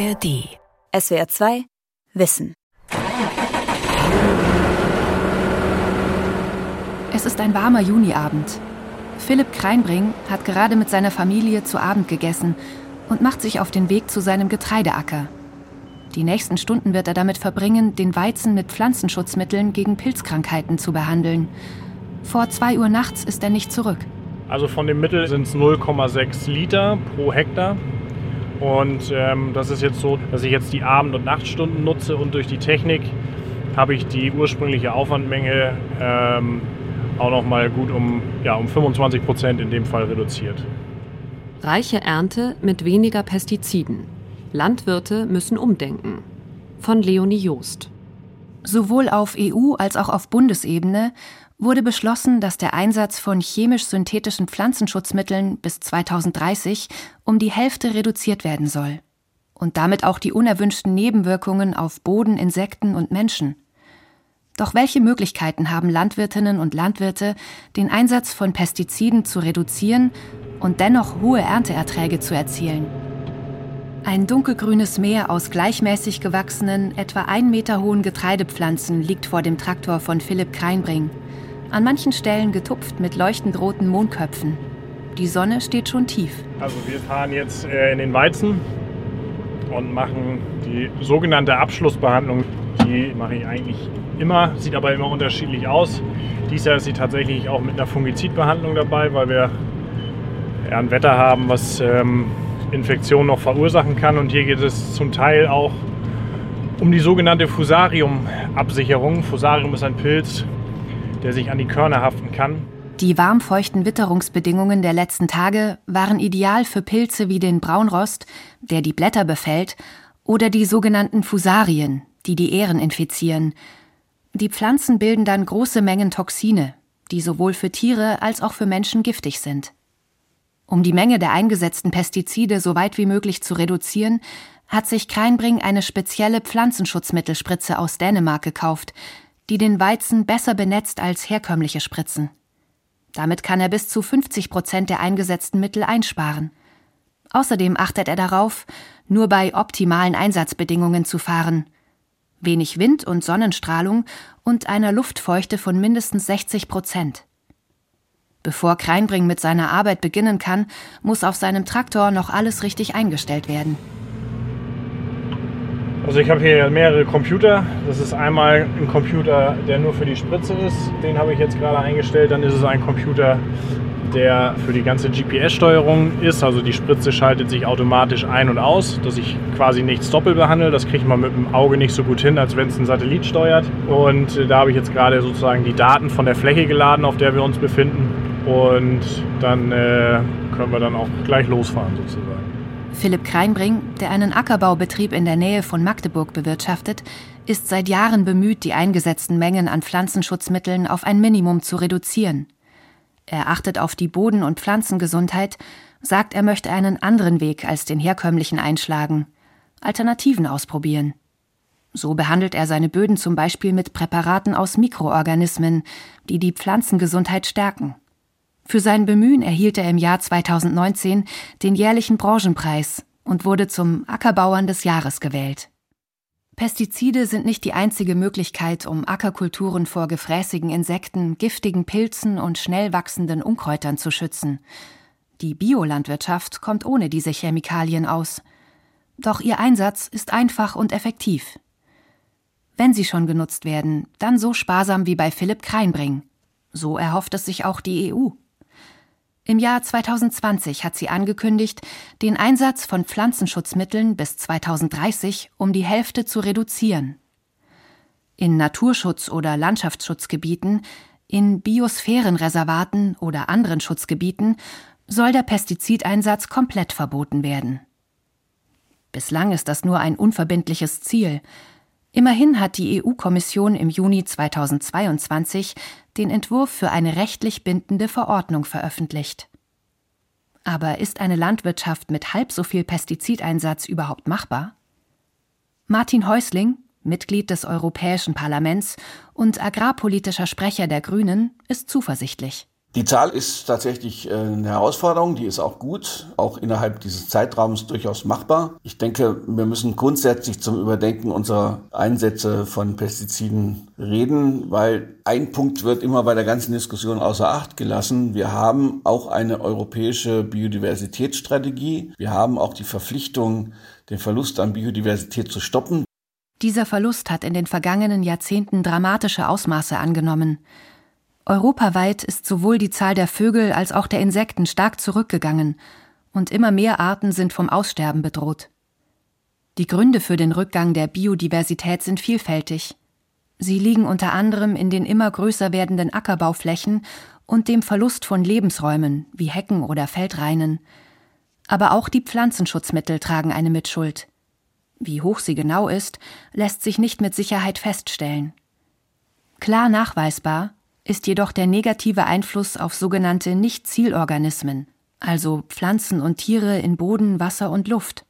ARD. SWR 2 Wissen. Es ist ein warmer Juniabend. Philipp Kreinbring hat gerade mit seiner Familie zu Abend gegessen und macht sich auf den Weg zu seinem Getreideacker. Die nächsten Stunden wird er damit verbringen, den Weizen mit Pflanzenschutzmitteln gegen Pilzkrankheiten zu behandeln. Vor 2 Uhr nachts ist er nicht zurück. Also von dem Mittel sind es 0,6 Liter pro Hektar. Und ähm, das ist jetzt so, dass ich jetzt die Abend- und Nachtstunden nutze und durch die Technik habe ich die ursprüngliche Aufwandmenge ähm, auch noch mal gut um, ja, um 25 Prozent in dem Fall reduziert. Reiche Ernte mit weniger Pestiziden. Landwirte müssen umdenken. Von Leonie Joost. Sowohl auf EU- als auch auf Bundesebene wurde beschlossen, dass der Einsatz von chemisch-synthetischen Pflanzenschutzmitteln bis 2030 um die Hälfte reduziert werden soll. Und damit auch die unerwünschten Nebenwirkungen auf Boden, Insekten und Menschen. Doch welche Möglichkeiten haben Landwirtinnen und Landwirte, den Einsatz von Pestiziden zu reduzieren und dennoch hohe Ernteerträge zu erzielen? Ein dunkelgrünes Meer aus gleichmäßig gewachsenen, etwa ein Meter hohen Getreidepflanzen liegt vor dem Traktor von Philipp Kreinbring an manchen Stellen getupft mit leuchtend roten Mondköpfen. Die Sonne steht schon tief. Also wir fahren jetzt äh, in den Weizen und machen die sogenannte Abschlussbehandlung. Die mache ich eigentlich immer, sieht aber immer unterschiedlich aus. Dies Jahr ist sie tatsächlich auch mit einer Fungizidbehandlung dabei, weil wir ein Wetter haben, was ähm, Infektionen noch verursachen kann. Und hier geht es zum Teil auch um die sogenannte Fusarium-Absicherung. Fusarium ist ein Pilz, der sich an die Körner haften kann. Die warmfeuchten Witterungsbedingungen der letzten Tage waren ideal für Pilze wie den Braunrost, der die Blätter befällt, oder die sogenannten Fusarien, die die Ähren infizieren. Die Pflanzen bilden dann große Mengen Toxine, die sowohl für Tiere als auch für Menschen giftig sind. Um die Menge der eingesetzten Pestizide so weit wie möglich zu reduzieren, hat sich Kreinbring eine spezielle Pflanzenschutzmittelspritze aus Dänemark gekauft, die den Weizen besser benetzt als herkömmliche Spritzen. Damit kann er bis zu 50 Prozent der eingesetzten Mittel einsparen. Außerdem achtet er darauf, nur bei optimalen Einsatzbedingungen zu fahren. Wenig Wind und Sonnenstrahlung und einer Luftfeuchte von mindestens 60 Prozent. Bevor Kreinbring mit seiner Arbeit beginnen kann, muss auf seinem Traktor noch alles richtig eingestellt werden. Also ich habe hier mehrere Computer. Das ist einmal ein Computer, der nur für die Spritze ist. Den habe ich jetzt gerade eingestellt. Dann ist es ein Computer, der für die ganze GPS-Steuerung ist. Also die Spritze schaltet sich automatisch ein und aus, dass ich quasi nichts doppelt behandle. Das kriegt man mit dem Auge nicht so gut hin, als wenn es ein Satellit steuert. Und da habe ich jetzt gerade sozusagen die Daten von der Fläche geladen, auf der wir uns befinden. Und dann äh, können wir dann auch gleich losfahren sozusagen. Philipp Kreinbring, der einen Ackerbaubetrieb in der Nähe von Magdeburg bewirtschaftet, ist seit Jahren bemüht, die eingesetzten Mengen an Pflanzenschutzmitteln auf ein Minimum zu reduzieren. Er achtet auf die Boden- und Pflanzengesundheit, sagt, er möchte einen anderen Weg als den herkömmlichen einschlagen, Alternativen ausprobieren. So behandelt er seine Böden zum Beispiel mit Präparaten aus Mikroorganismen, die die Pflanzengesundheit stärken. Für sein Bemühen erhielt er im Jahr 2019 den jährlichen Branchenpreis und wurde zum Ackerbauern des Jahres gewählt. Pestizide sind nicht die einzige Möglichkeit, um Ackerkulturen vor gefräßigen Insekten, giftigen Pilzen und schnell wachsenden Unkräutern zu schützen. Die Biolandwirtschaft kommt ohne diese Chemikalien aus. Doch ihr Einsatz ist einfach und effektiv. Wenn sie schon genutzt werden, dann so sparsam wie bei Philipp Kreinbring. So erhofft es sich auch die EU. Im Jahr 2020 hat sie angekündigt, den Einsatz von Pflanzenschutzmitteln bis 2030 um die Hälfte zu reduzieren. In Naturschutz- oder Landschaftsschutzgebieten, in Biosphärenreservaten oder anderen Schutzgebieten soll der Pestizideinsatz komplett verboten werden. Bislang ist das nur ein unverbindliches Ziel. Immerhin hat die EU-Kommission im Juni 2022 den Entwurf für eine rechtlich bindende Verordnung veröffentlicht. Aber ist eine Landwirtschaft mit halb so viel Pestizideinsatz überhaupt machbar? Martin Häusling, Mitglied des Europäischen Parlaments und agrarpolitischer Sprecher der Grünen, ist zuversichtlich. Die Zahl ist tatsächlich äh, eine Herausforderung, die ist auch gut, auch innerhalb dieses Zeitraums durchaus machbar. Ich denke, wir müssen grundsätzlich zum Überdenken unserer Einsätze von Pestiziden reden, weil ein Punkt wird immer bei der ganzen Diskussion außer Acht gelassen. Wir haben auch eine europäische Biodiversitätsstrategie. Wir haben auch die Verpflichtung, den Verlust an Biodiversität zu stoppen. Dieser Verlust hat in den vergangenen Jahrzehnten dramatische Ausmaße angenommen. Europaweit ist sowohl die Zahl der Vögel als auch der Insekten stark zurückgegangen, und immer mehr Arten sind vom Aussterben bedroht. Die Gründe für den Rückgang der Biodiversität sind vielfältig. Sie liegen unter anderem in den immer größer werdenden Ackerbauflächen und dem Verlust von Lebensräumen wie Hecken oder Feldreinen. Aber auch die Pflanzenschutzmittel tragen eine Mitschuld. Wie hoch sie genau ist, lässt sich nicht mit Sicherheit feststellen. Klar nachweisbar ist jedoch der negative Einfluss auf sogenannte Nicht-Zielorganismen, also Pflanzen und Tiere in Boden, Wasser und Luft.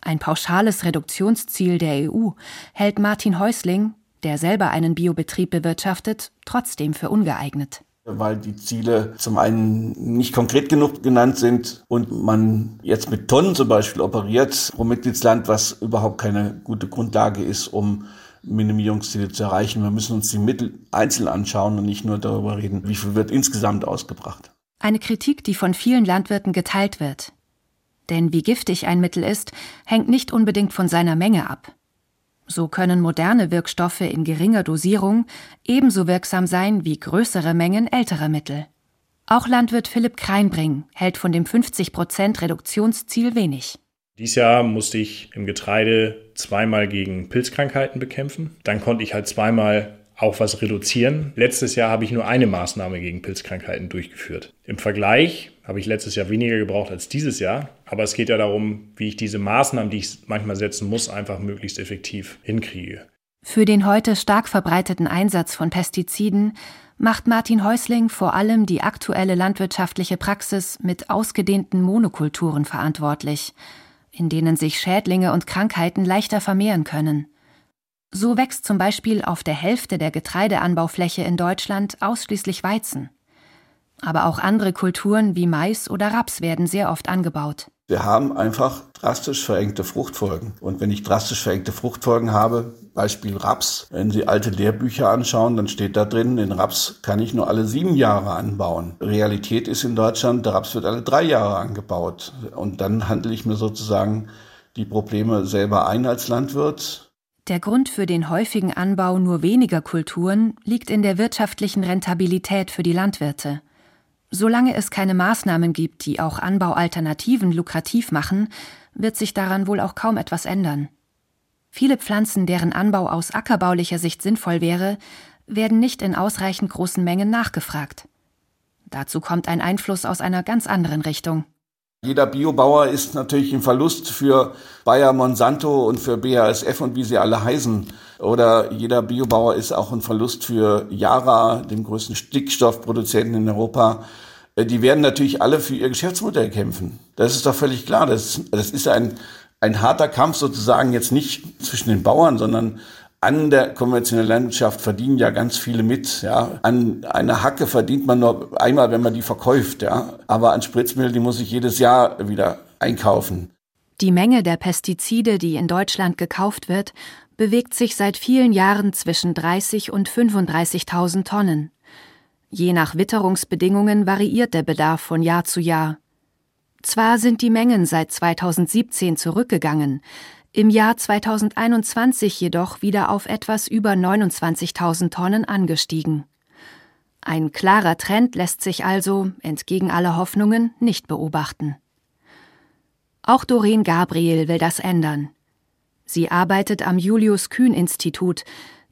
Ein pauschales Reduktionsziel der EU hält Martin Häusling, der selber einen Biobetrieb bewirtschaftet, trotzdem für ungeeignet weil die Ziele zum einen nicht konkret genug genannt sind und man jetzt mit Tonnen zum Beispiel operiert pro Mitgliedsland, was überhaupt keine gute Grundlage ist, um Minimierungsziele zu erreichen. Wir müssen uns die Mittel einzeln anschauen und nicht nur darüber reden, wie viel wird insgesamt ausgebracht. Eine Kritik, die von vielen Landwirten geteilt wird. Denn wie giftig ein Mittel ist, hängt nicht unbedingt von seiner Menge ab. So können moderne Wirkstoffe in geringer Dosierung ebenso wirksam sein wie größere Mengen älterer Mittel. Auch Landwirt Philipp Kreinbring hält von dem 50% Reduktionsziel wenig. Dieses Jahr musste ich im Getreide zweimal gegen Pilzkrankheiten bekämpfen. Dann konnte ich halt zweimal auch was reduzieren. Letztes Jahr habe ich nur eine Maßnahme gegen Pilzkrankheiten durchgeführt. Im Vergleich habe ich letztes Jahr weniger gebraucht als dieses Jahr. Aber es geht ja darum, wie ich diese Maßnahmen, die ich manchmal setzen muss, einfach möglichst effektiv hinkriege. Für den heute stark verbreiteten Einsatz von Pestiziden macht Martin Häusling vor allem die aktuelle landwirtschaftliche Praxis mit ausgedehnten Monokulturen verantwortlich – in denen sich Schädlinge und Krankheiten leichter vermehren können. So wächst zum Beispiel auf der Hälfte der Getreideanbaufläche in Deutschland ausschließlich Weizen. Aber auch andere Kulturen wie Mais oder Raps werden sehr oft angebaut. Wir haben einfach drastisch verengte Fruchtfolgen. Und wenn ich drastisch verengte Fruchtfolgen habe, Beispiel Raps, wenn Sie alte Lehrbücher anschauen, dann steht da drin, den Raps kann ich nur alle sieben Jahre anbauen. Realität ist in Deutschland, der Raps wird alle drei Jahre angebaut. Und dann handle ich mir sozusagen die Probleme selber ein als Landwirt. Der Grund für den häufigen Anbau nur weniger Kulturen liegt in der wirtschaftlichen Rentabilität für die Landwirte. Solange es keine Maßnahmen gibt, die auch Anbaualternativen lukrativ machen, wird sich daran wohl auch kaum etwas ändern. Viele Pflanzen, deren Anbau aus ackerbaulicher Sicht sinnvoll wäre, werden nicht in ausreichend großen Mengen nachgefragt. Dazu kommt ein Einfluss aus einer ganz anderen Richtung. Jeder Biobauer ist natürlich ein Verlust für Bayer Monsanto und für BASF und wie sie alle heißen. Oder jeder Biobauer ist auch ein Verlust für Yara, dem größten Stickstoffproduzenten in Europa. Äh, die werden natürlich alle für ihr Geschäftsmodell kämpfen. Das ist doch völlig klar. Das, das ist ein, ein harter Kampf sozusagen jetzt nicht zwischen den Bauern, sondern an der konventionellen Landwirtschaft verdienen ja ganz viele mit. Ja. An einer Hacke verdient man nur einmal, wenn man die verkauft. Ja. Aber an Spritzmittel, die muss ich jedes Jahr wieder einkaufen. Die Menge der Pestizide, die in Deutschland gekauft wird, bewegt sich seit vielen Jahren zwischen 30 und 35.000 Tonnen. Je nach Witterungsbedingungen variiert der Bedarf von Jahr zu Jahr. Zwar sind die Mengen seit 2017 zurückgegangen, im Jahr 2021 jedoch wieder auf etwas über 29.000 Tonnen angestiegen. Ein klarer Trend lässt sich also, entgegen aller Hoffnungen, nicht beobachten. Auch Doreen Gabriel will das ändern. Sie arbeitet am Julius Kühn Institut,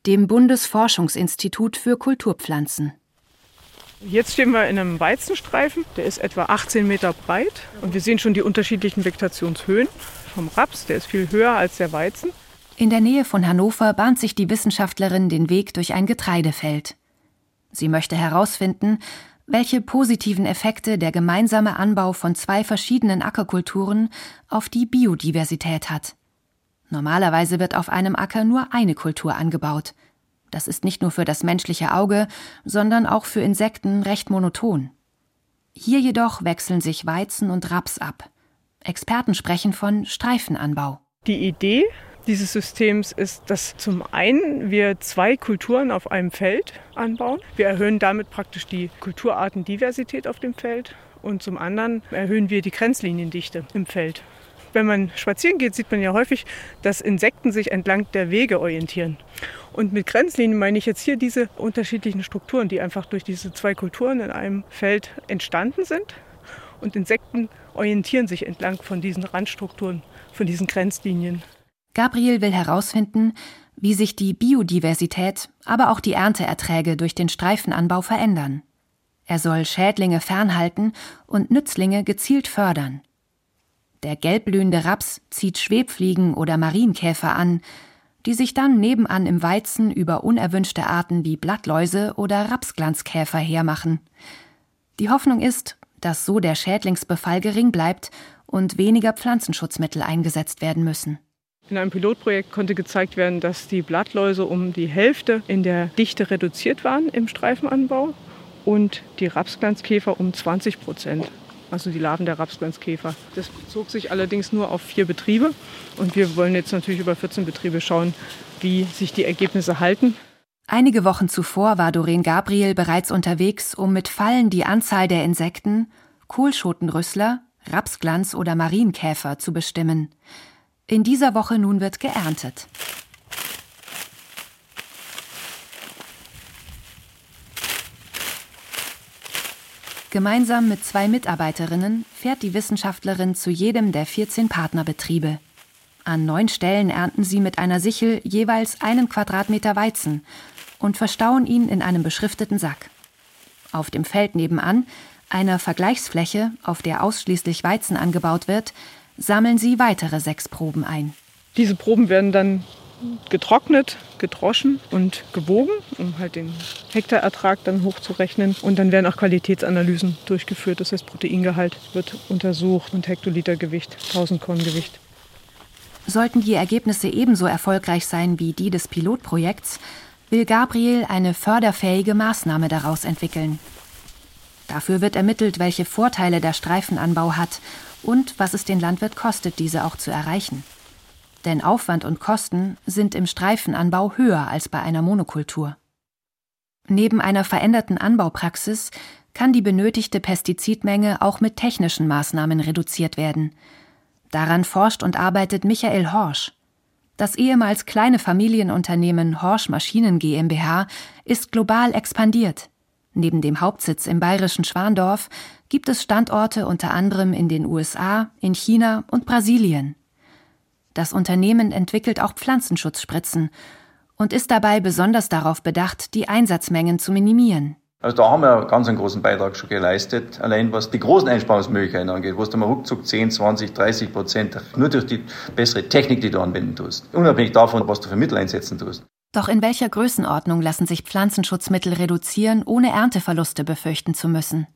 dem Bundesforschungsinstitut für Kulturpflanzen. Jetzt stehen wir in einem Weizenstreifen, der ist etwa 18 Meter breit und wir sehen schon die unterschiedlichen Vegetationshöhen vom Raps, der ist viel höher als der Weizen. In der Nähe von Hannover bahnt sich die Wissenschaftlerin den Weg durch ein Getreidefeld. Sie möchte herausfinden, welche positiven Effekte der gemeinsame Anbau von zwei verschiedenen Ackerkulturen auf die Biodiversität hat. Normalerweise wird auf einem Acker nur eine Kultur angebaut. Das ist nicht nur für das menschliche Auge, sondern auch für Insekten recht monoton. Hier jedoch wechseln sich Weizen und Raps ab. Experten sprechen von Streifenanbau. Die Idee dieses Systems ist, dass zum einen wir zwei Kulturen auf einem Feld anbauen. Wir erhöhen damit praktisch die Kulturartendiversität auf dem Feld und zum anderen erhöhen wir die Grenzliniendichte im Feld. Wenn man spazieren geht, sieht man ja häufig, dass Insekten sich entlang der Wege orientieren. Und mit Grenzlinien meine ich jetzt hier diese unterschiedlichen Strukturen, die einfach durch diese zwei Kulturen in einem Feld entstanden sind. Und Insekten orientieren sich entlang von diesen Randstrukturen, von diesen Grenzlinien. Gabriel will herausfinden, wie sich die Biodiversität, aber auch die Ernteerträge durch den Streifenanbau verändern. Er soll Schädlinge fernhalten und Nützlinge gezielt fördern. Der gelbblühende Raps zieht Schwebfliegen oder Marienkäfer an, die sich dann nebenan im Weizen über unerwünschte Arten wie Blattläuse oder Rapsglanzkäfer hermachen. Die Hoffnung ist, dass so der Schädlingsbefall gering bleibt und weniger Pflanzenschutzmittel eingesetzt werden müssen. In einem Pilotprojekt konnte gezeigt werden, dass die Blattläuse um die Hälfte in der Dichte reduziert waren im Streifenanbau und die Rapsglanzkäfer um 20 Prozent. Also die Larven der Rapsglanzkäfer. Das bezog sich allerdings nur auf vier Betriebe. Und wir wollen jetzt natürlich über 14 Betriebe schauen, wie sich die Ergebnisse halten. Einige Wochen zuvor war Doreen Gabriel bereits unterwegs, um mit Fallen die Anzahl der Insekten, Kohlschotenrüssler, Rapsglanz oder Marienkäfer zu bestimmen. In dieser Woche nun wird geerntet. Gemeinsam mit zwei Mitarbeiterinnen fährt die Wissenschaftlerin zu jedem der 14 Partnerbetriebe. An neun Stellen ernten sie mit einer Sichel jeweils einen Quadratmeter Weizen und verstauen ihn in einem beschrifteten Sack. Auf dem Feld nebenan, einer Vergleichsfläche, auf der ausschließlich Weizen angebaut wird, sammeln sie weitere sechs Proben ein. Diese Proben werden dann getrocknet, gedroschen und gewogen, um halt den Hektarertrag dann hochzurechnen. Und dann werden auch Qualitätsanalysen durchgeführt. Das heißt, Proteingehalt wird untersucht und Hektolitergewicht, 1000 Korn Gewicht. Sollten die Ergebnisse ebenso erfolgreich sein wie die des Pilotprojekts, will Gabriel eine förderfähige Maßnahme daraus entwickeln. Dafür wird ermittelt, welche Vorteile der Streifenanbau hat und was es den Landwirt kostet, diese auch zu erreichen. Denn Aufwand und Kosten sind im Streifenanbau höher als bei einer Monokultur. Neben einer veränderten Anbaupraxis kann die benötigte Pestizidmenge auch mit technischen Maßnahmen reduziert werden. Daran forscht und arbeitet Michael Horsch. Das ehemals kleine Familienunternehmen Horsch Maschinen GmbH ist global expandiert. Neben dem Hauptsitz im bayerischen Schwandorf gibt es Standorte unter anderem in den USA, in China und Brasilien. Das Unternehmen entwickelt auch Pflanzenschutzspritzen und ist dabei besonders darauf bedacht, die Einsatzmengen zu minimieren. Also da haben wir ganz einen großen Beitrag schon geleistet, allein was die großen Einsparungsmöglichkeiten angeht, wo es dann mal ruckzuck 10, 20, 30 Prozent nur durch die bessere Technik, die du anwenden tust, unabhängig davon, was du für Mittel einsetzen tust. Doch in welcher Größenordnung lassen sich Pflanzenschutzmittel reduzieren, ohne Ernteverluste befürchten zu müssen?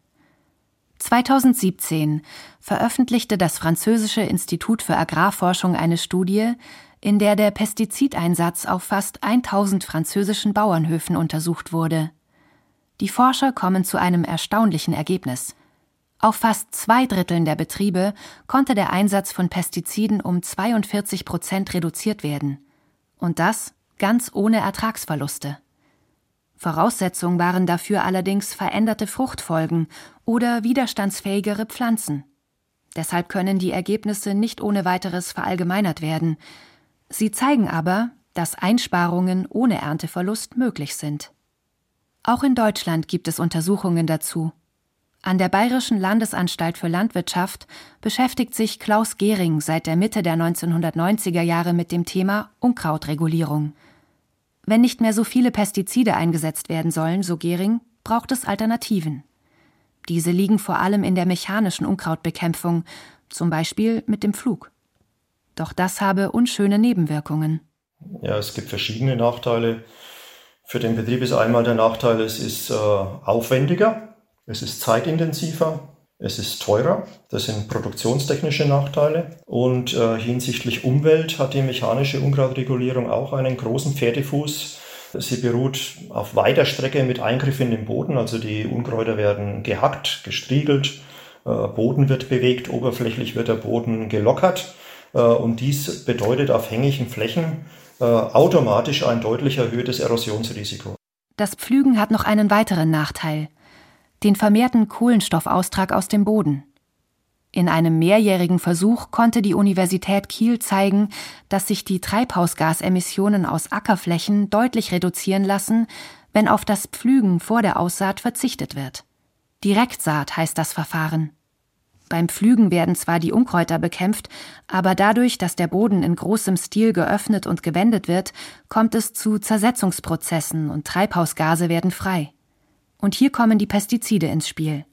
2017 veröffentlichte das französische Institut für Agrarforschung eine Studie, in der der Pestizideinsatz auf fast 1000 französischen Bauernhöfen untersucht wurde. Die Forscher kommen zu einem erstaunlichen Ergebnis. Auf fast zwei Dritteln der Betriebe konnte der Einsatz von Pestiziden um 42 Prozent reduziert werden. Und das ganz ohne Ertragsverluste. Voraussetzung waren dafür allerdings veränderte Fruchtfolgen oder widerstandsfähigere Pflanzen. Deshalb können die Ergebnisse nicht ohne weiteres verallgemeinert werden. Sie zeigen aber, dass Einsparungen ohne Ernteverlust möglich sind. Auch in Deutschland gibt es Untersuchungen dazu. An der Bayerischen Landesanstalt für Landwirtschaft beschäftigt sich Klaus Gehring seit der Mitte der 1990er Jahre mit dem Thema Unkrautregulierung. Wenn nicht mehr so viele Pestizide eingesetzt werden sollen, so Gehring, braucht es Alternativen. Diese liegen vor allem in der mechanischen Unkrautbekämpfung, zum Beispiel mit dem Flug. Doch das habe unschöne Nebenwirkungen. Ja, es gibt verschiedene Nachteile. Für den Betrieb ist einmal der Nachteil, es ist äh, aufwendiger, es ist zeitintensiver, es ist teurer, das sind produktionstechnische Nachteile. Und äh, hinsichtlich Umwelt hat die mechanische Unkrautregulierung auch einen großen Pferdefuß, Sie beruht auf weiter Strecke mit Eingriff in den Boden, also die Unkräuter werden gehackt, gestriegelt, äh, Boden wird bewegt, oberflächlich wird der Boden gelockert äh, und dies bedeutet auf hängigen Flächen äh, automatisch ein deutlich erhöhtes Erosionsrisiko. Das Pflügen hat noch einen weiteren Nachteil, den vermehrten Kohlenstoffaustrag aus dem Boden. In einem mehrjährigen Versuch konnte die Universität Kiel zeigen, dass sich die Treibhausgasemissionen aus Ackerflächen deutlich reduzieren lassen, wenn auf das Pflügen vor der Aussaat verzichtet wird. Direktsaat heißt das Verfahren. Beim Pflügen werden zwar die Unkräuter bekämpft, aber dadurch, dass der Boden in großem Stil geöffnet und gewendet wird, kommt es zu Zersetzungsprozessen und Treibhausgase werden frei. Und hier kommen die Pestizide ins Spiel.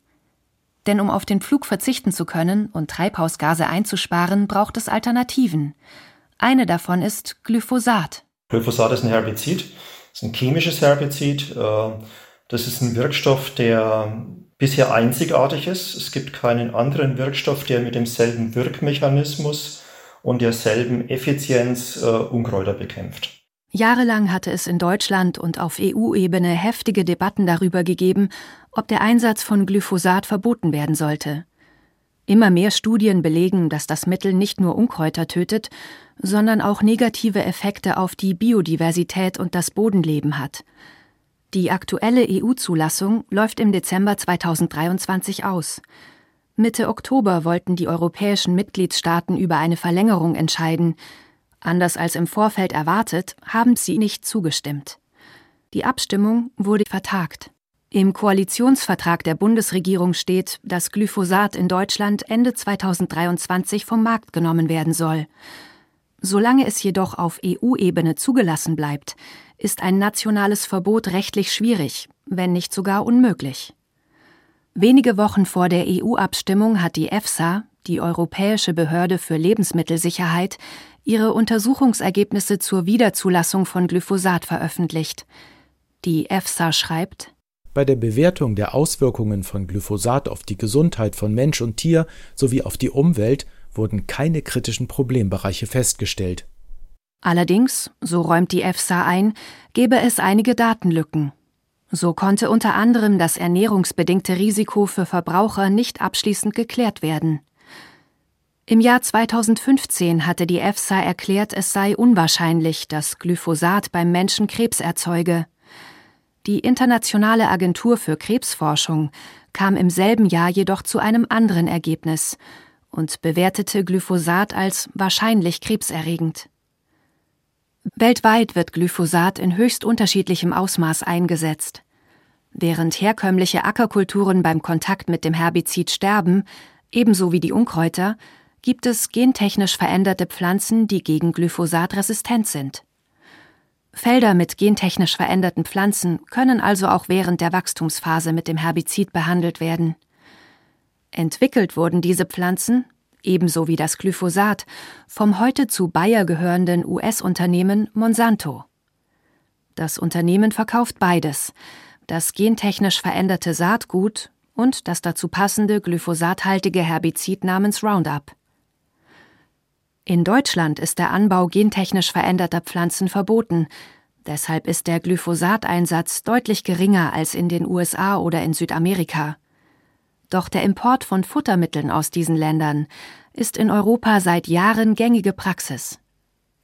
Denn um auf den Flug verzichten zu können und Treibhausgase einzusparen, braucht es Alternativen. Eine davon ist Glyphosat. Glyphosat ist ein Herbizid, ist ein chemisches Herbizid. Äh, das ist ein Wirkstoff, der bisher einzigartig ist. Es gibt keinen anderen Wirkstoff, der mit demselben Wirkmechanismus und derselben Effizienz äh, Unkräuter bekämpft. Jahrelang hatte es in Deutschland und auf EU-Ebene heftige Debatten darüber gegeben, ob der Einsatz von Glyphosat verboten werden sollte. Immer mehr Studien belegen, dass das Mittel nicht nur Unkräuter tötet, sondern auch negative Effekte auf die Biodiversität und das Bodenleben hat. Die aktuelle EU-Zulassung läuft im Dezember 2023 aus. Mitte Oktober wollten die europäischen Mitgliedstaaten über eine Verlängerung entscheiden, Anders als im Vorfeld erwartet, haben sie nicht zugestimmt. Die Abstimmung wurde vertagt. Im Koalitionsvertrag der Bundesregierung steht, dass Glyphosat in Deutschland Ende 2023 vom Markt genommen werden soll. Solange es jedoch auf EU-Ebene zugelassen bleibt, ist ein nationales Verbot rechtlich schwierig, wenn nicht sogar unmöglich. Wenige Wochen vor der EU-Abstimmung hat die EFSA, die Europäische Behörde für Lebensmittelsicherheit, ihre Untersuchungsergebnisse zur Wiederzulassung von Glyphosat veröffentlicht. Die EFSA schreibt Bei der Bewertung der Auswirkungen von Glyphosat auf die Gesundheit von Mensch und Tier sowie auf die Umwelt wurden keine kritischen Problembereiche festgestellt. Allerdings, so räumt die EFSA ein, gebe es einige Datenlücken. So konnte unter anderem das ernährungsbedingte Risiko für Verbraucher nicht abschließend geklärt werden. Im Jahr 2015 hatte die EFSA erklärt, es sei unwahrscheinlich, dass Glyphosat beim Menschen Krebs erzeuge. Die Internationale Agentur für Krebsforschung kam im selben Jahr jedoch zu einem anderen Ergebnis und bewertete Glyphosat als wahrscheinlich krebserregend. Weltweit wird Glyphosat in höchst unterschiedlichem Ausmaß eingesetzt. Während herkömmliche Ackerkulturen beim Kontakt mit dem Herbizid sterben, ebenso wie die Unkräuter, gibt es gentechnisch veränderte Pflanzen, die gegen Glyphosat resistent sind. Felder mit gentechnisch veränderten Pflanzen können also auch während der Wachstumsphase mit dem Herbizid behandelt werden. Entwickelt wurden diese Pflanzen, ebenso wie das Glyphosat, vom heute zu Bayer gehörenden US-Unternehmen Monsanto. Das Unternehmen verkauft beides, das gentechnisch veränderte Saatgut und das dazu passende glyphosathaltige Herbizid namens Roundup. In Deutschland ist der Anbau gentechnisch veränderter Pflanzen verboten, deshalb ist der Glyphosateinsatz deutlich geringer als in den USA oder in Südamerika. Doch der Import von Futtermitteln aus diesen Ländern ist in Europa seit Jahren gängige Praxis.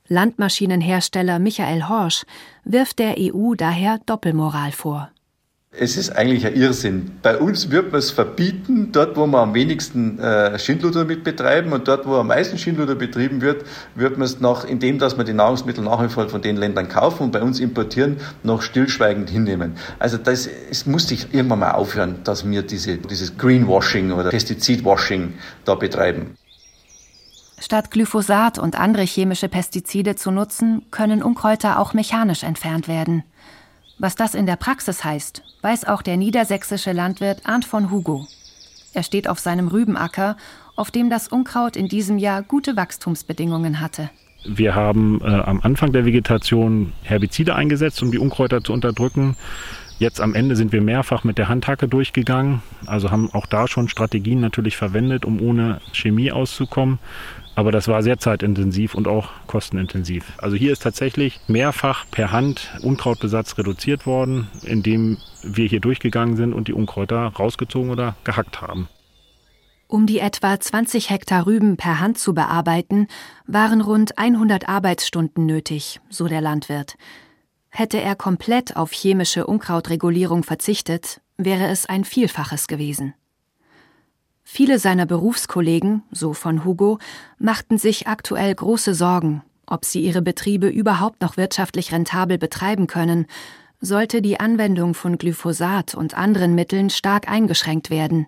Landmaschinenhersteller Michael Horsch wirft der EU daher Doppelmoral vor. Es ist eigentlich ein Irrsinn. Bei uns wird man es verbieten, dort wo man am wenigsten äh, Schindluder mit betreiben und dort wo am meisten Schindluder betrieben wird, wird man es noch, indem dass man die Nahrungsmittel nach wie vor von den Ländern kaufen und bei uns importieren, noch stillschweigend hinnehmen. Also das es muss sich irgendwann mal aufhören, dass wir diese, dieses Greenwashing oder Pestizidwashing da betreiben. Statt Glyphosat und andere chemische Pestizide zu nutzen, können Unkräuter auch mechanisch entfernt werden. Was das in der Praxis heißt, weiß auch der niedersächsische Landwirt Arndt von Hugo. Er steht auf seinem Rübenacker, auf dem das Unkraut in diesem Jahr gute Wachstumsbedingungen hatte. Wir haben äh, am Anfang der Vegetation Herbizide eingesetzt, um die Unkräuter zu unterdrücken. Jetzt am Ende sind wir mehrfach mit der Handhacke durchgegangen, also haben auch da schon Strategien natürlich verwendet, um ohne Chemie auszukommen. Aber das war sehr zeitintensiv und auch kostenintensiv. Also hier ist tatsächlich mehrfach per Hand Unkrautbesatz reduziert worden, indem wir hier durchgegangen sind und die Unkräuter rausgezogen oder gehackt haben. Um die etwa 20 Hektar Rüben per Hand zu bearbeiten, waren rund 100 Arbeitsstunden nötig, so der Landwirt. Hätte er komplett auf chemische Unkrautregulierung verzichtet, wäre es ein Vielfaches gewesen. Viele seiner Berufskollegen, so von Hugo, machten sich aktuell große Sorgen, ob sie ihre Betriebe überhaupt noch wirtschaftlich rentabel betreiben können, sollte die Anwendung von Glyphosat und anderen Mitteln stark eingeschränkt werden.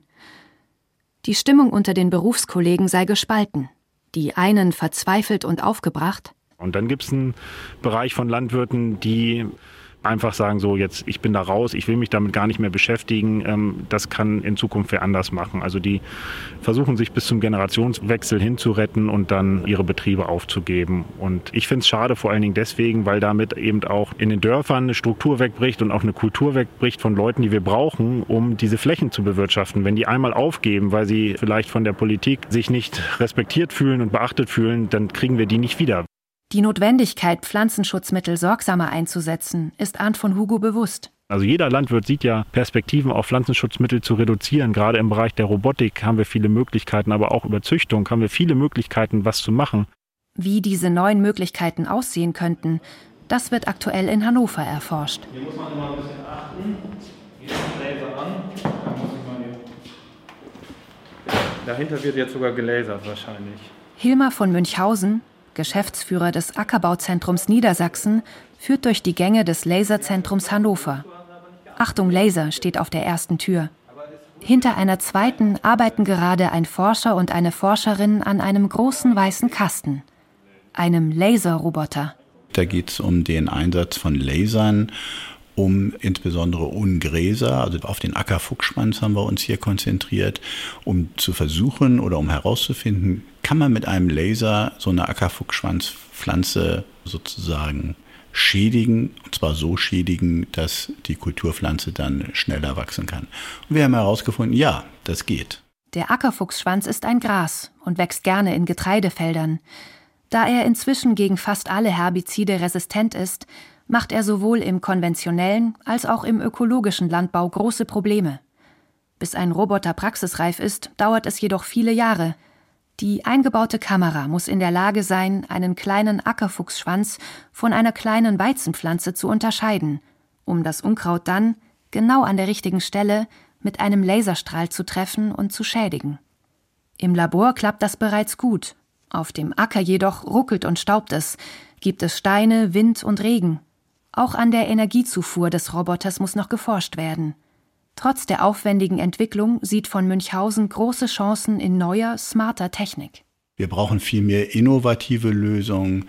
Die Stimmung unter den Berufskollegen sei gespalten. Die einen verzweifelt und aufgebracht. Und dann gibt es einen Bereich von Landwirten, die einfach sagen, so jetzt, ich bin da raus, ich will mich damit gar nicht mehr beschäftigen, ähm, das kann in Zukunft wer anders machen. Also die versuchen sich bis zum Generationswechsel hinzuretten und dann ihre Betriebe aufzugeben. Und ich finde es schade vor allen Dingen deswegen, weil damit eben auch in den Dörfern eine Struktur wegbricht und auch eine Kultur wegbricht von Leuten, die wir brauchen, um diese Flächen zu bewirtschaften. Wenn die einmal aufgeben, weil sie vielleicht von der Politik sich nicht respektiert fühlen und beachtet fühlen, dann kriegen wir die nicht wieder. Die Notwendigkeit, Pflanzenschutzmittel sorgsamer einzusetzen, ist Arndt von Hugo bewusst. Also jeder Landwirt sieht ja Perspektiven auf Pflanzenschutzmittel zu reduzieren. Gerade im Bereich der Robotik haben wir viele Möglichkeiten, aber auch über Züchtung haben wir viele Möglichkeiten, was zu machen. Wie diese neuen Möglichkeiten aussehen könnten, das wird aktuell in Hannover erforscht. Hier muss man immer ein bisschen achten. Geht Laser an, dann muss ich mal Dahinter wird jetzt sogar gelasert wahrscheinlich. Hilmar von Münchhausen, Geschäftsführer des Ackerbauzentrums Niedersachsen, führt durch die Gänge des Laserzentrums Hannover. Achtung, Laser steht auf der ersten Tür. Hinter einer zweiten arbeiten gerade ein Forscher und eine Forscherin an einem großen weißen Kasten, einem Laserroboter. Da geht es um den Einsatz von Lasern um insbesondere Ungräser, also auf den Ackerfuchsschwanz haben wir uns hier konzentriert, um zu versuchen oder um herauszufinden, kann man mit einem Laser so eine Ackerfuchsschwanzpflanze sozusagen schädigen, und zwar so schädigen, dass die Kulturpflanze dann schneller wachsen kann. Und wir haben herausgefunden, ja, das geht. Der Ackerfuchsschwanz ist ein Gras und wächst gerne in Getreidefeldern. Da er inzwischen gegen fast alle Herbizide resistent ist, macht er sowohl im konventionellen als auch im ökologischen Landbau große Probleme. Bis ein Roboter praxisreif ist, dauert es jedoch viele Jahre. Die eingebaute Kamera muss in der Lage sein, einen kleinen Ackerfuchsschwanz von einer kleinen Weizenpflanze zu unterscheiden, um das Unkraut dann, genau an der richtigen Stelle, mit einem Laserstrahl zu treffen und zu schädigen. Im Labor klappt das bereits gut. Auf dem Acker jedoch ruckelt und staubt es, gibt es Steine, Wind und Regen, auch an der Energiezufuhr des Roboters muss noch geforscht werden. Trotz der aufwendigen Entwicklung sieht von Münchhausen große Chancen in neuer, smarter Technik. Wir brauchen viel mehr innovative Lösungen.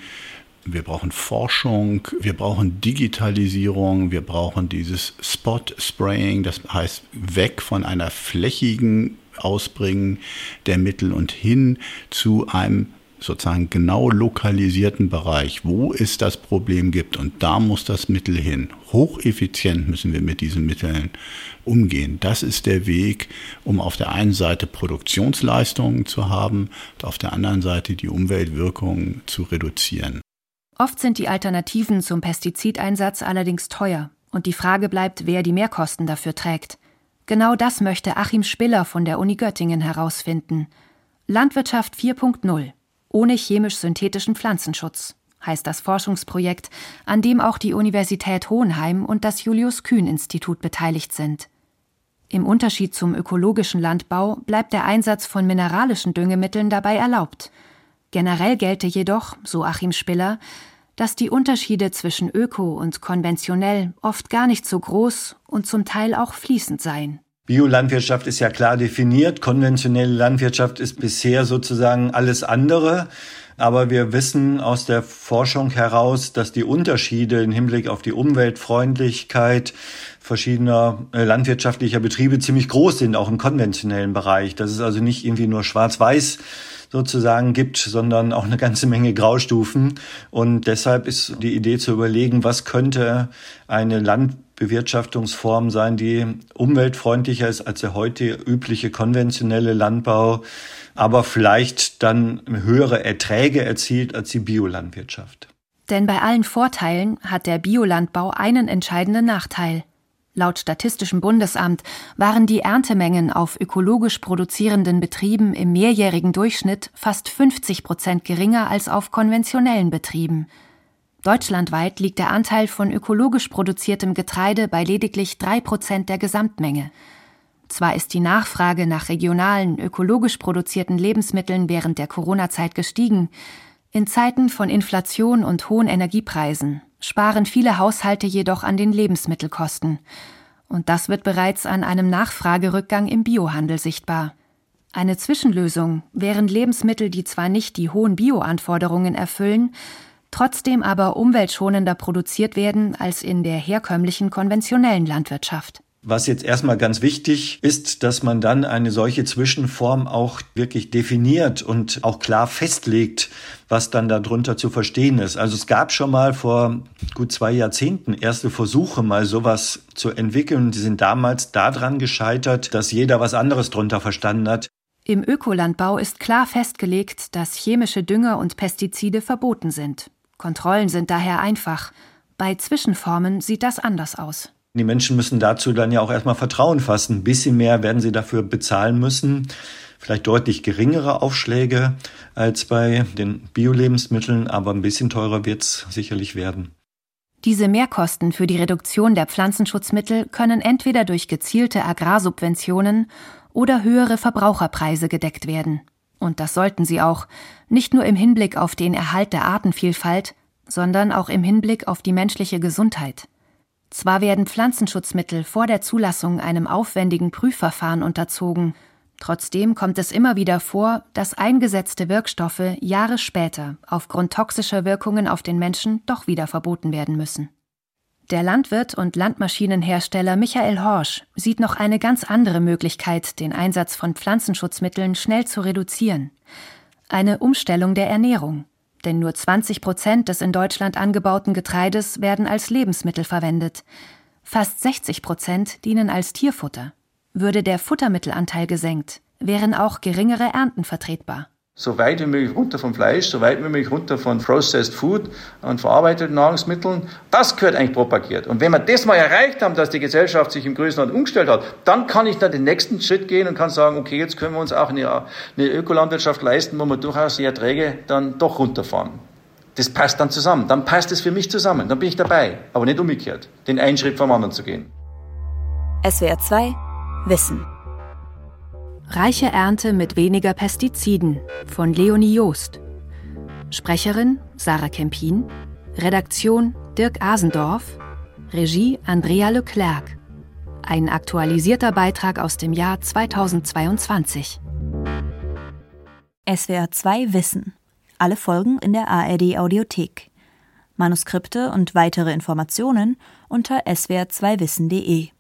Wir brauchen Forschung, wir brauchen Digitalisierung, wir brauchen dieses Spot Spraying, das heißt weg von einer flächigen Ausbringen der Mittel und hin zu einem sozusagen genau lokalisierten Bereich, wo es das Problem gibt. Und da muss das Mittel hin. Hocheffizient müssen wir mit diesen Mitteln umgehen. Das ist der Weg, um auf der einen Seite Produktionsleistungen zu haben und auf der anderen Seite die Umweltwirkungen zu reduzieren. Oft sind die Alternativen zum Pestizideinsatz allerdings teuer. Und die Frage bleibt, wer die Mehrkosten dafür trägt. Genau das möchte Achim Spiller von der Uni Göttingen herausfinden. Landwirtschaft 4.0 ohne chemisch-synthetischen Pflanzenschutz, heißt das Forschungsprojekt, an dem auch die Universität Hohenheim und das Julius-Kühn-Institut beteiligt sind. Im Unterschied zum ökologischen Landbau bleibt der Einsatz von mineralischen Düngemitteln dabei erlaubt. Generell gelte jedoch, so Achim Spiller, dass die Unterschiede zwischen öko und konventionell oft gar nicht so groß und zum Teil auch fließend seien. Biolandwirtschaft ist ja klar definiert. Konventionelle Landwirtschaft ist bisher sozusagen alles andere. Aber wir wissen aus der Forschung heraus, dass die Unterschiede im Hinblick auf die Umweltfreundlichkeit verschiedener äh, landwirtschaftlicher Betriebe ziemlich groß sind, auch im konventionellen Bereich. Dass es also nicht irgendwie nur schwarz-weiß sozusagen gibt, sondern auch eine ganze Menge Graustufen. Und deshalb ist die Idee zu überlegen, was könnte eine Land Bewirtschaftungsform sein, die umweltfreundlicher ist als der heute übliche konventionelle Landbau, aber vielleicht dann höhere Erträge erzielt als die Biolandwirtschaft. Denn bei allen Vorteilen hat der Biolandbau einen entscheidenden Nachteil. Laut Statistischem Bundesamt waren die Erntemengen auf ökologisch produzierenden Betrieben im mehrjährigen Durchschnitt fast 50 Prozent geringer als auf konventionellen Betrieben. Deutschlandweit liegt der Anteil von ökologisch produziertem Getreide bei lediglich drei Prozent der Gesamtmenge. Zwar ist die Nachfrage nach regionalen, ökologisch produzierten Lebensmitteln während der Corona-Zeit gestiegen, in Zeiten von Inflation und hohen Energiepreisen sparen viele Haushalte jedoch an den Lebensmittelkosten. Und das wird bereits an einem Nachfragerückgang im Biohandel sichtbar. Eine Zwischenlösung wären Lebensmittel, die zwar nicht die hohen Bioanforderungen erfüllen, trotzdem aber umweltschonender produziert werden als in der herkömmlichen konventionellen Landwirtschaft. Was jetzt erstmal ganz wichtig ist, dass man dann eine solche Zwischenform auch wirklich definiert und auch klar festlegt, was dann darunter zu verstehen ist. Also es gab schon mal vor gut zwei Jahrzehnten erste Versuche, mal sowas zu entwickeln. Die sind damals daran gescheitert, dass jeder was anderes drunter verstanden hat. Im Ökolandbau ist klar festgelegt, dass chemische Dünger und Pestizide verboten sind. Kontrollen sind daher einfach. Bei Zwischenformen sieht das anders aus. Die Menschen müssen dazu dann ja auch erstmal Vertrauen fassen. Ein bisschen mehr werden sie dafür bezahlen müssen. Vielleicht deutlich geringere Aufschläge als bei den Bio-Lebensmitteln, aber ein bisschen teurer wird es sicherlich werden. Diese Mehrkosten für die Reduktion der Pflanzenschutzmittel können entweder durch gezielte Agrarsubventionen oder höhere Verbraucherpreise gedeckt werden. Und das sollten sie auch, nicht nur im Hinblick auf den Erhalt der Artenvielfalt, sondern auch im Hinblick auf die menschliche Gesundheit. Zwar werden Pflanzenschutzmittel vor der Zulassung einem aufwendigen Prüfverfahren unterzogen, trotzdem kommt es immer wieder vor, dass eingesetzte Wirkstoffe Jahre später aufgrund toxischer Wirkungen auf den Menschen doch wieder verboten werden müssen. Der Landwirt und Landmaschinenhersteller Michael Horsch sieht noch eine ganz andere Möglichkeit, den Einsatz von Pflanzenschutzmitteln schnell zu reduzieren. Eine Umstellung der Ernährung. Denn nur 20 Prozent des in Deutschland angebauten Getreides werden als Lebensmittel verwendet. Fast 60 Prozent dienen als Tierfutter. Würde der Futtermittelanteil gesenkt, wären auch geringere Ernten vertretbar so weit wie möglich runter vom Fleisch, so weit wie möglich runter von Processed Food und verarbeiteten Nahrungsmitteln. Das gehört eigentlich propagiert. Und wenn wir das mal erreicht haben, dass die Gesellschaft sich im Größenland umgestellt hat, dann kann ich dann den nächsten Schritt gehen und kann sagen, okay, jetzt können wir uns auch eine, eine Ökolandwirtschaft leisten, wo wir durchaus die Erträge dann doch runterfahren. Das passt dann zusammen. Dann passt es für mich zusammen. Dann bin ich dabei. Aber nicht umgekehrt. Den einen Schritt vom anderen zu gehen. SWR 2 Wissen. Reiche Ernte mit weniger Pestiziden von Leonie Joost. Sprecherin Sarah Kempin. Redaktion Dirk Asendorf. Regie Andrea Leclerc. Ein aktualisierter Beitrag aus dem Jahr 2022. SWR 2 Wissen. Alle Folgen in der ARD Audiothek. Manuskripte und weitere Informationen unter swr2wissen.de.